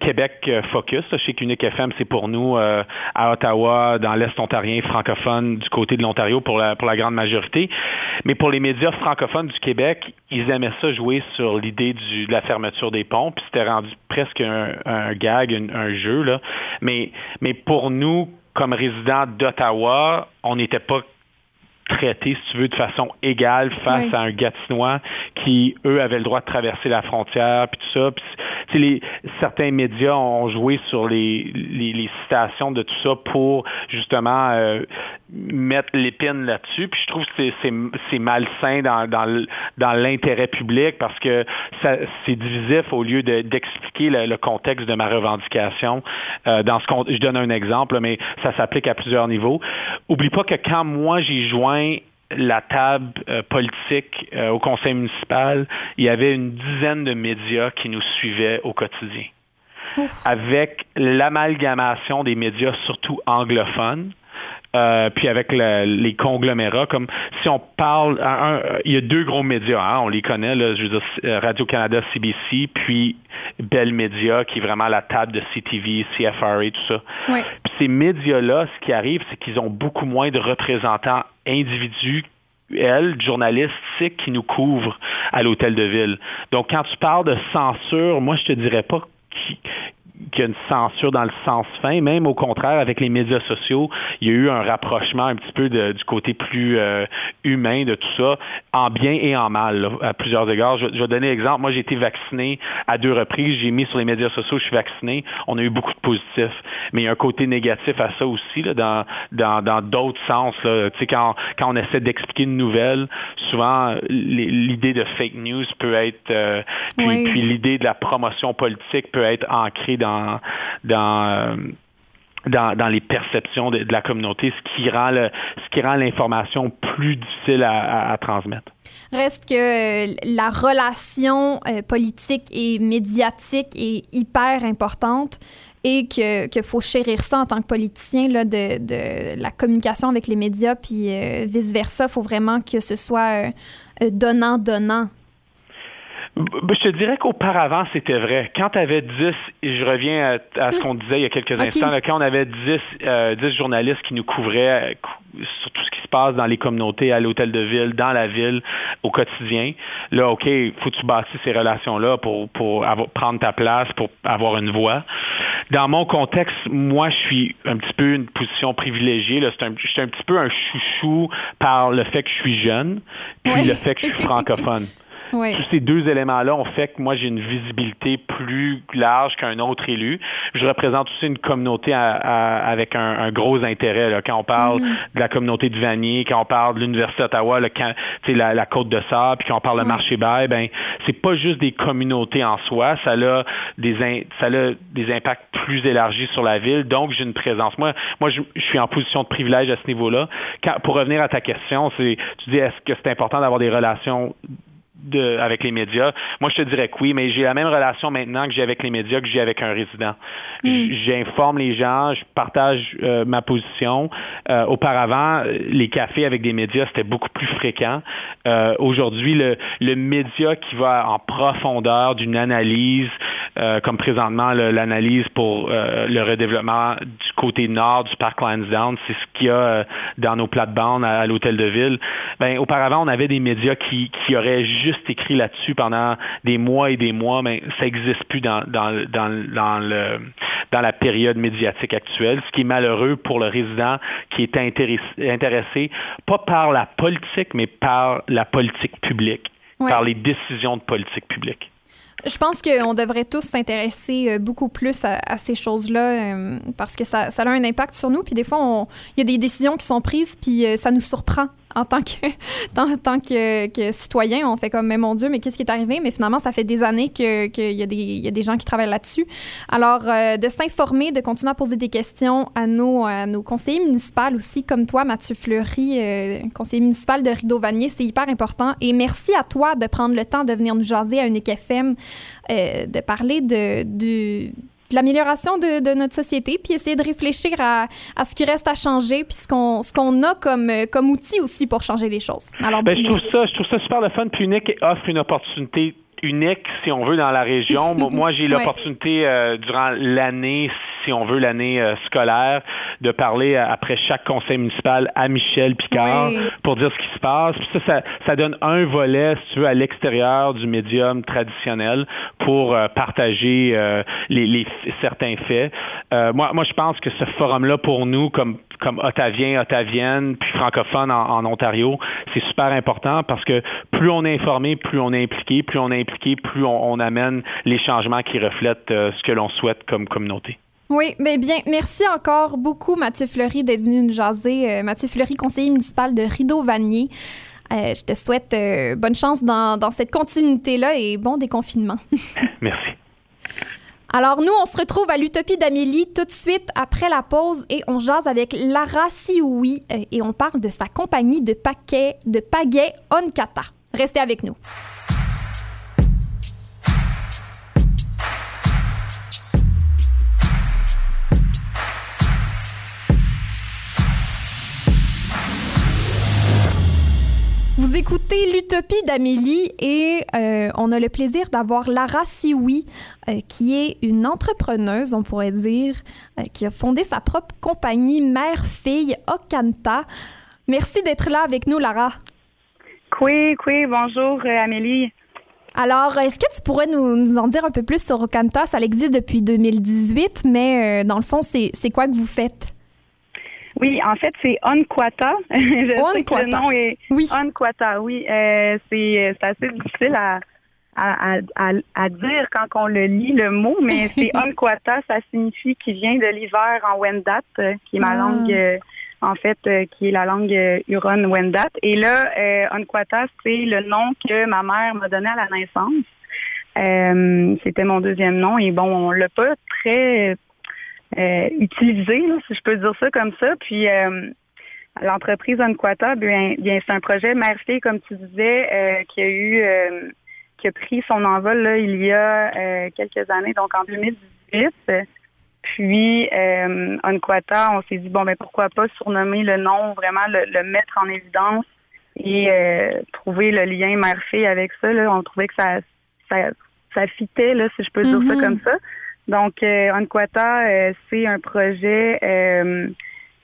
Québec focus. Je sais qu'Unique FM, c'est pour nous à Ottawa, dans l'Est ontarien francophone, du côté de l'Ontario pour la, pour la grande majorité. Mais pour les médias francophones du Québec, ils aimaient ça jouer sur l'idée de la fermeture des ponts. Puis c'était rendu presque un, un gag, un, un jeu. Là. Mais, mais pour nous, comme résidents d'Ottawa, on n'était pas traités, si tu veux, de façon égale face Oui. à un Gatinois qui, eux, avaient le droit de traverser la frontière, puis tout ça. Les, certains médias ont joué sur les, les, les citations de tout ça pour, justement, euh, mettre l'épine là-dessus. Puis je trouve que c'est- malsain dans, dans, dans l'intérêt public parce que c'est divisif au lieu de- d'expliquer le, contexte de ma revendication. Euh, dans ce je donne un exemple, mais ça s'applique à plusieurs niveaux. Oublie pas que quand moi j'ai joint la table euh, politique euh, au conseil municipal, il y avait une dizaine de médias qui nous suivaient au quotidien. Avec l'amalgamation des médias, surtout anglophones, euh, puis avec le- les conglomérats, comme si on parle, un- il y a deux gros médias, hein, on les connaît, là, je veux dire, euh, Radio-Canada, CBC, puis Bell Media, qui est vraiment la table de CTV, CFRA, tout ça. Ouais. Puis ces médias-là, ce qui arrive, c'est qu'ils ont beaucoup moins de représentants individus elle, journalistique qui nous couvre à l'hôtel de ville. Donc, quand tu parles de censure, moi, je te dirais pas qui- qu'il y a une censure dans le sens fin. Même au contraire, avec les médias sociaux, il y a eu un rapprochement un petit peu de- du côté plus euh, humain de tout ça, en bien et en mal, là, à plusieurs égards. Je, je vais donner l'exemple. Moi, j'ai été vacciné à deux reprises. J'ai mis sur les médias sociaux, je suis vacciné. On a eu beaucoup de positifs. Mais il y a un côté négatif à ça aussi, là, dans dans dans d'autres sens. Là. Tu sais, quand, quand on essaie d'expliquer une nouvelle, souvent, l'idée de fake news peut être... euh, puis Oui. puis l'idée de la promotion politique peut être ancrée dans dans euh, dans, dans les perceptions de, la communauté, ce qui rend ce qui rend l'information plus difficile à, transmettre. Reste que euh, la relation euh, politique et médiatique est hyper importante et que qu'il faut chérir ça en tant que politicien là, de, de la communication avec les médias puis vice versa. Il faut vraiment que ce soit donnant donnant. Je te dirais qu'auparavant, c'était vrai. Quand tu avais 10, et je reviens à, ce qu'on disait il y a quelques instants, quand on avait 10, 10 euh, journalistes qui nous couvraient euh, sur tout ce qui se passe dans les communautés, à l'hôtel de ville, dans la ville, au quotidien, là, OK, faut que tu bâtisses ces relations-là pour, pour prendre ta place, pour avoir une voix. Dans mon contexte, moi, je suis un petit peu une position privilégiée. Là. Un, je suis un petit peu un chouchou par le fait que je suis jeune, puis le fait que je suis francophone. Tous ces deux éléments-là ont fait que moi, j'ai une visibilité plus large qu'un autre élu. Je représente aussi une communauté avec un, gros intérêt. Là. Quand on parle mm-hmm. de la communauté de Vanier, quand on parle de l'Université d'Ottawa, la, la Côte de Sable, puis quand on parle de Marché Bail, ben, c'est pas juste des communautés en soi, ça a des, ça a des impacts plus élargis sur la ville. Donc, j'ai une présence. Moi, moi je, suis en position de privilège à ce niveau-là. Pour revenir à ta question, c'est, tu dis, est-ce que c'est important d'avoir des relations avec les médias. Moi, je te dirais que oui, mais j'ai la même relation maintenant que j'ai avec les médias que j'ai avec un résident. Hmm. J'informe les gens, je partage euh, ma position. Euh, auparavant, les cafés avec des médias, c'était beaucoup plus fréquent. Euh, aujourd'hui, le, le, média qui va en profondeur d'une analyse, comme présentement l'analyse pour le redéveloppement du côté nord du parc Lansdowne, c'est ce qu'il y a dans nos plates-bandes à, l'hôtel de ville. Ben, auparavant, on avait des médias qui, qui auraient juste juste écrit là-dessus pendant des mois et des mois, mais ça n'existe plus dans, dans, dans, le, dans la période médiatique actuelle, ce qui est malheureux pour le résident qui est intéressé, intéressé pas par la politique, mais par la politique publique, par les décisions de politique publique. Je pense qu'on devrait tous s'intéresser euh, beaucoup plus à, ces choses-là euh, parce que ça, ça, a un impact sur nous. Puis des fois, il y a des décisions qui sont prises, puis euh, ça nous surprend en tant que, tant que, citoyen, on fait comme, mais mon Dieu, mais qu'est-ce qui est arrivé? Mais finalement, ça fait des années qu'il que y, a des, y a des gens qui travaillent là-dessus. Alors, euh, de s'informer, de continuer à poser des questions à nos, à nos conseillers municipaux aussi, comme toi, Mathieu Fleury, euh, conseiller municipal de Rideau-Vanier, c'est hyper important. Et merci à toi de prendre le temps de venir nous jaser à une FM, euh, de parler de, de l'amélioration de, notre société, puis essayer de réfléchir à, ce qui reste à changer, puis ce qu'on ce qu'on a comme, comme outil aussi pour changer les choses. Alors, ben, je, trouve ça, je trouve ça super le fun, puis unique et offre une opportunité unique, si on veut, dans la région. Moi, j'ai l'opportunité euh, durant l'année, si on veut, l'année euh, scolaire, de parler euh, après chaque conseil municipal à Michel Picard pour dire ce qui se passe. Puis ça, ça, donne un volet, si tu veux, à l'extérieur du médium traditionnel pour partager les, les, certains faits. moi, moi, je pense que ce forum-là, pour nous, comme comme Ottavien, Ottavienne, puis francophone en, Ontario, c'est super important parce que plus on est informé, plus on est impliqué, plus on est impliqué, plus on, amène les changements qui reflètent euh, ce que l'on souhaite comme communauté. Oui, mais bien, merci encore beaucoup, Mathieu Fleury, d'être venu nous jaser. Euh, Mathieu Fleury, conseiller municipal de Rideau-Vanier. Euh, je te souhaite bonne chance dans, dans cette continuité-là et bon déconfinement. merci. Alors, nous, on se retrouve à l'Utopie d'Amélie tout de suite après la pause et on jase avec Lara Sioui euh, et on parle de sa compagnie de paquets de pagaie Onkata. Restez avec nous. Vous écoutez l'Utopie d'Amélie et euh, on a le plaisir d'avoir Lara Sioui, euh, qui est une entrepreneuse, on pourrait dire, euh, qui a fondé sa propre compagnie mère-fille Okanta. Merci d'être là avec nous, Lara. Oui, oui, bonjour Amélie. Alors, est-ce que tu pourrais nous, en dire un peu plus sur Okanta? Ça existe depuis 2018, mais dans le fond, c'est quoi que vous faites? Oui, en fait, c'est Onquata. Je sais que le nom est oui. Onquata. Oui, euh, c'est assez difficile à, à, à, à, dire quand on le lit le mot, mais c'est Onquata. Ça signifie qu'il vient de l'hiver en Wendat, euh, qui est ma ah. langue. Euh, en fait, euh, qui est la langue Huron-Wendat. Et là, euh, Onquata, c'est le nom que ma mère m'a donné à la naissance. C'était mon deuxième nom. Et bon, on l'a pas très euh, utilisé, si je peux dire ça comme ça. Puis euh, l'entreprise Onquata, bien, bien c'est un projet merci comme tu disais, euh, qui a eu qui a pris son envol là, il y a quelques années, donc en 2018. Puis euh, Onquata, on s'est dit bon ben pourquoi pas surnommer le nom, vraiment le, mettre en évidence et trouver le lien mère avec ça. Là. On trouvait que ça ça, ça fitait, là, si je peux dire ça Mhm. comme ça. Donc, euh, euh, c'est un projet euh,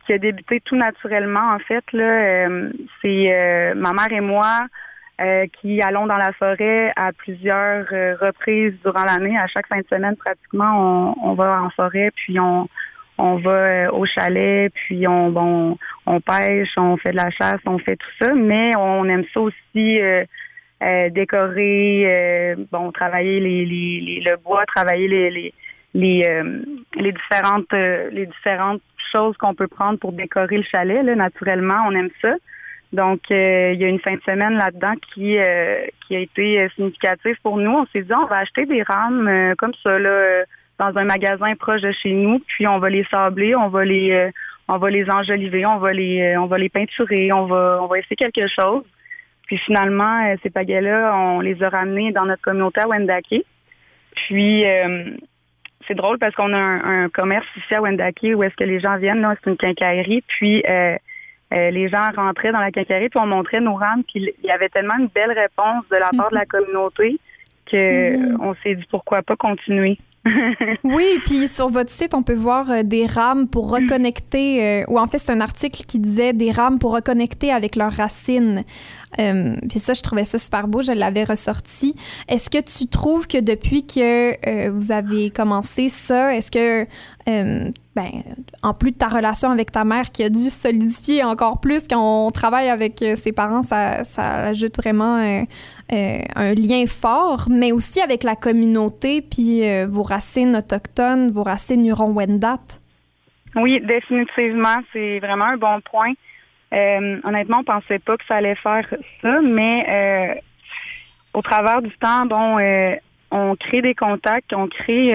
qui a débuté tout naturellement, en fait. Là, Euh, c'est ma mère et moi qui allons dans la forêt à plusieurs reprises durant l'année. À chaque fin de semaine, pratiquement, on, va en forêt, puis on, on va au chalet, puis on, on pêche, on fait de la chasse, on fait tout ça, mais on aime ça aussi décorer, bon, travailler le bois, travailler les, les, euh, les différentes euh, les différentes choses qu'on peut prendre pour décorer le chalet. Là, naturellement, on aime ça. Donc, euh, il y a une fin de semaine là-dedans qui euh, qui a été euh, significative pour nous. On s'est dit, on va acheter des rames euh, comme ça là, dans un magasin proche de chez nous, puis on va les sabler, on va les on va les enjoliver, on va les on va les peinturer, on va on va essayer quelque chose. Puis finalement, ces pagaies-là, on les a ramenés dans notre communauté à Wendake. Puis euh, c'est drôle parce qu'on a un, un commerce ici à Wendake où est-ce que les gens viennent, là, c'est une quincaillerie, puis euh, euh, les gens rentraient dans la quincaillerie, puis on montrait nos rames, puis il y avait tellement une belle réponse de la part de la communauté que Mhm. on s'est dit pourquoi pas continuer. Oui, puis sur votre site, on peut voir euh, des rames pour reconnecter, euh, ou en fait, c'est un article qui disait des rames pour reconnecter avec leurs racines. Euh, puis ça, je trouvais ça super beau, je l'avais ressorti. Est-ce que tu trouves que depuis que euh, vous avez commencé ça, est-ce que, ben, en plus de ta relation avec ta mère qui a dû solidifier encore plus quand on travaille avec euh, ses parents, ça, ajoute vraiment euh, euh, un lien fort, mais aussi avec la communauté, puis vos racines autochtones, vos racines Huron-Wendat. Oui, définitivement, c'est vraiment un bon point. Honnêtement, on pensait pas que ça allait faire ça, mais au travers du temps, bon, on crée des contacts, on crée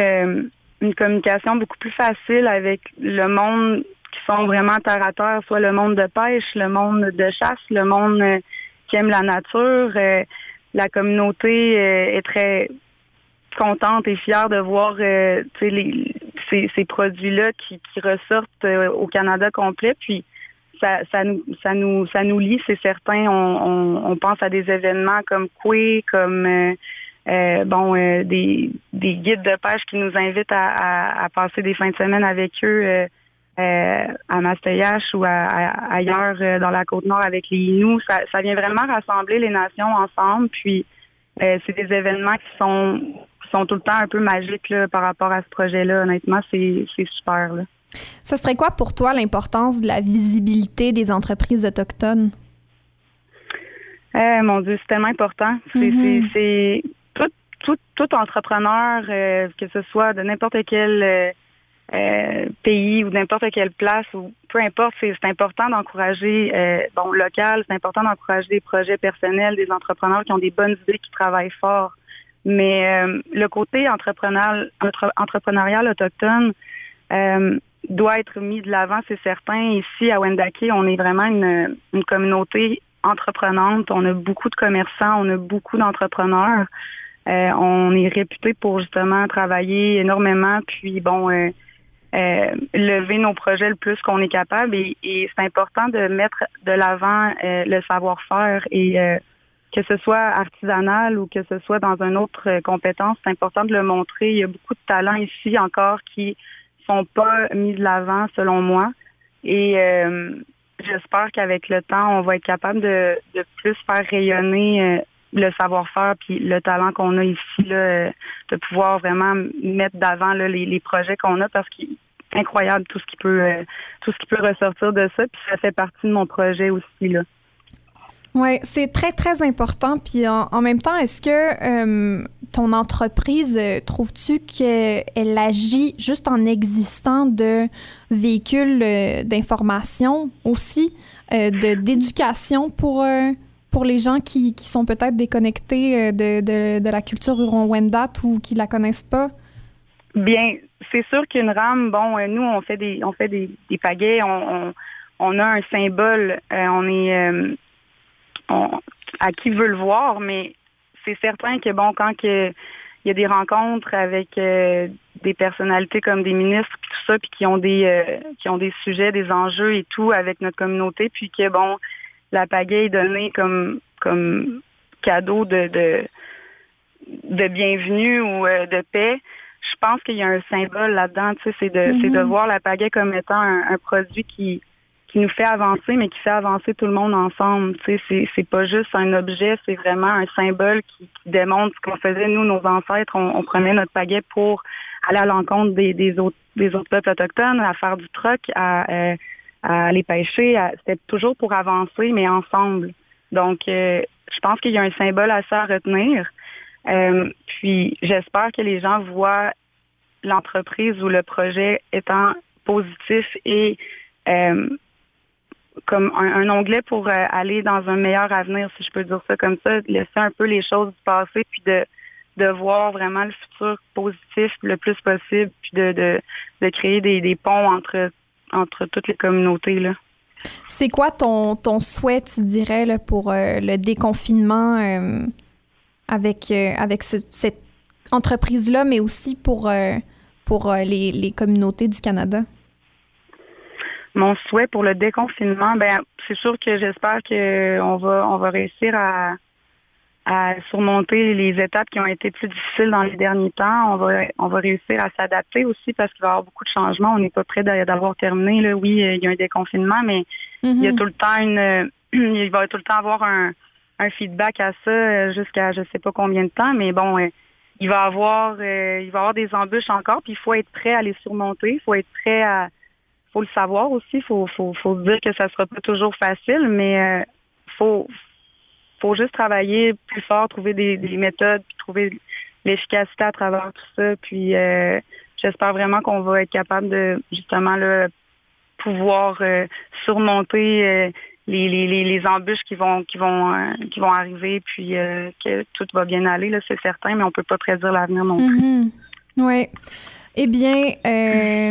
une communication beaucoup plus facile avec le monde qui sont vraiment terre à terre, soit le monde de pêche, le monde de chasse, le monde euh, qui aime la nature. Euh, la communauté euh, est très contente et fière de voir ces, produits-là qui, ressortent au Canada complet. Puis ça, nous ça nous ça nous lie, c'est certain. On pense à des événements comme Coué, comme euh, bon euh, des, des guides de pêche qui nous invitent à, à, à passer des fins de semaine avec eux euh, à Mastoyache ou à, ailleurs dans la côte nord avec les Inuits. Ça, ça vient vraiment rassembler les nations ensemble. Puis c'est des événements qui sont sont tout le temps un peu magiques là, par rapport à ce projet-là. Honnêtement, c'est super. Là. Ça serait quoi pour toi l'importance de la visibilité des entreprises autochtones? Mon Dieu, c'est tellement important. C'est Mhm. c'est tout, tout, entrepreneur, euh, que ce soit de n'importe quel euh, euh, pays ou n'importe quelle place, ou peu importe, c'est important d'encourager, bon, local, c'est important d'encourager des projets personnels, des entrepreneurs qui ont des bonnes idées, qui travaillent fort. Mais le côté entrepreneurial, entre- entrepreneurial autochtone doit être mis de l'avant, c'est certain. Ici, à Wendake, on est vraiment une, une communauté entreprenante. On a beaucoup de commerçants, on a beaucoup d'entrepreneurs. Euh, on est réputé pour justement travailler énormément, puis bon, euh, euh, lever nos projets le plus qu'on est capable. Et, et c'est important de mettre de l'avant euh, le savoir-faire et euh, que ce soit artisanal ou que ce soit dans une autre euh, compétence, c'est important de le montrer. Il y a beaucoup de talents ici encore qui sont pas mis de l'avant, selon moi. Et j'espère qu'avec le temps, on va être capable de, de plus faire rayonner le savoir-faire puis le talent qu'on a ici, là, euh, de pouvoir vraiment mettre d'avant les, les projets qu'on a parce qu'il incroyable tout ce qui peut euh, tout ce qui peut ressortir de ça. Puis ça fait partie de mon projet aussi. Là. Oui, c'est très, très important. Puis en, même temps, est-ce que euh, ton entreprise, trouves-tu qu'elle agit juste en existant de véhicules d'information aussi, de, d'éducation pour, pour les gens qui, qui sont peut-être déconnectés euh, de, de, de la culture Huron-Wendat ou qui la connaissent pas? Bien, c'est sûr qu'une rame, bon, euh, nous, on fait des on fait des, des pagaies, on, on, a un symbole, euh, on est on- à qui veut le voir, mais c'est certain que bon, quand que, il y a des rencontres avec des personnalités comme des ministres puis tout ça, puis qui ont des qui ont des sujets, des enjeux et tout avec notre communauté, puis que bon, la pagaie est donnée comme comme cadeau de, de de bienvenue ou euh, de paix, je pense qu'il y a un symbole là-dedans. Tu sais, c'est de, c'est de Mhm. voir la pagaie comme étant un, un produit qui qui nous fait avancer, mais qui fait avancer tout le monde ensemble. Tu sais, c'est, c'est pas juste un objet, c'est vraiment un symbole qui, qui démontre ce qu'on faisait nous, nos ancêtres. On, on prenait notre pagaie pour aller à l'encontre des, des autres des autres peuples autochtones, à faire du troc, à, euh, à aller pêcher. C'était toujours pour avancer, mais ensemble. Donc, euh, je pense qu'il y a un symbole à ça à retenir. Euh, puis, j'espère que les gens voient l'entreprise ou le projet étant positif et euh, comme un, un onglet pour aller dans un meilleur avenir, si je peux dire ça comme ça, laisser un peu les choses du passé, puis de, de voir vraiment le futur positif le plus possible, puis de, de, de créer des, des ponts entre, entre toutes les communautés. Là. C'est quoi ton, ton souhait, tu dirais, là, pour euh, le déconfinement euh, avec, euh, avec ce- cette entreprise-là, mais aussi pour, pour les, les communautés du Canada? Mon souhait pour le déconfinement, ben c'est sûr que j'espère qu'on va on va réussir à, à surmonter les étapes qui ont été plus difficiles dans les derniers temps. On va on va réussir à s'adapter aussi parce qu'il va y avoir beaucoup de changements. On n'est pas prêt d'a- d'avoir terminé. Là. Oui, euh, il y a un déconfinement, mais il y a tout le temps une euh, il va tout le temps avoir un, un feedback à ça euh, jusqu'à je sais pas combien de temps, mais bon, il va avoir il va avoir des embûches encore, puis il faut être prêt à les surmonter, il faut être prêt à faut le savoir aussi, il faut, faut, faut dire que ça sera pas toujours facile, mais faut faut juste travailler plus fort, trouver des, des méthodes, puis trouver l'efficacité à travers tout ça. Puis euh, j'espère vraiment qu'on va être capable de justement pouvoir euh, surmonter euh, les, embûches qui vont qui vont qui vont arriver, puis que tout va bien aller, c'est certain, mais on peut pas prédire l'avenir non plus. Mhm. Oui. Eh bien,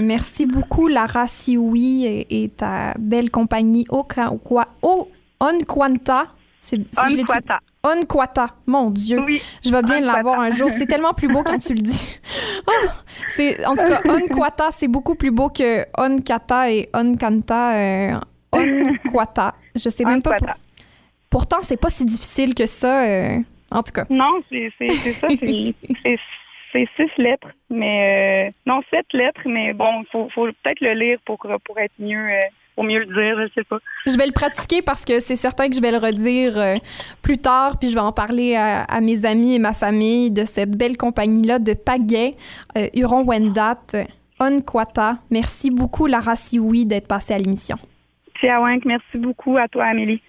merci beaucoup, Lara Sioui et, ta belle compagnie Okwa- O- Onquanta. C'est, Onquata. Onquata. Mon Dieu. Oui, Je vais bien l'avoir un jour. C'est tellement plus beau quand tu le dis. Oh, c'est, en tout cas, Onquata, c'est beaucoup plus beau que Onkata et Onkanta. Euh, Onquata. Je sais même pas. pour-. Pourtant, c'est pas si difficile que ça. euh, en tout cas. Non, c'est ça, c'est- six lettres, mais euh, non, sept lettres, mais bon, faut, faut peut-être le lire pour, pour être mieux, euh, pour mieux le dire, je sais pas. Je vais le pratiquer parce que c'est certain que je vais le redire euh, plus tard, puis je vais en parler à, à mes amis et ma famille de cette belle compagnie-là de pagaie, euh, Huron-Wendat, Onquata. Merci beaucoup, Lara Sioui, d'être passée à l'émission. Tiawank, merci beaucoup à toi, Amélie.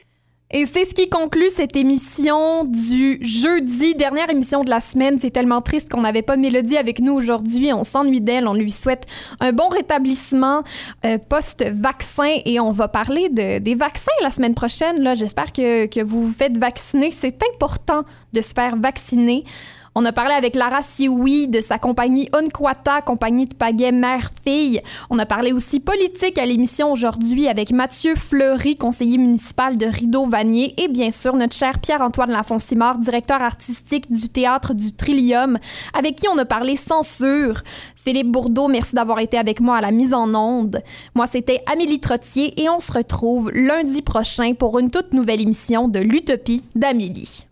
Et c'est ce qui conclut cette émission du jeudi, dernière émission de la semaine. C'est tellement triste qu'on n'avait pas de Mélodie avec nous aujourd'hui. On s'ennuie d'elle. On lui souhaite un bon rétablissement euh, post-vaccin et on va parler de, des vaccins la semaine prochaine. J'espère que, que vous vous faites vacciner. C'est important de se faire vacciner. On a parlé avec Lara Sioui de sa compagnie Unquata, compagnie de pagaie mère-fille. On a parlé aussi politique à l'émission aujourd'hui avec Mathieu Fleury, conseiller municipal de Rideau-Vanier, et bien sûr notre cher Pierre-Antoine Lafonsimard, directeur artistique du Théâtre du Trillium, avec qui on a parlé censure. Philippe Bourdeau, merci d'avoir été avec moi à la mise en onde. Moi, c'était Amélie Trottier et on se retrouve lundi prochain pour une toute nouvelle émission de l'Utopie d'Amélie.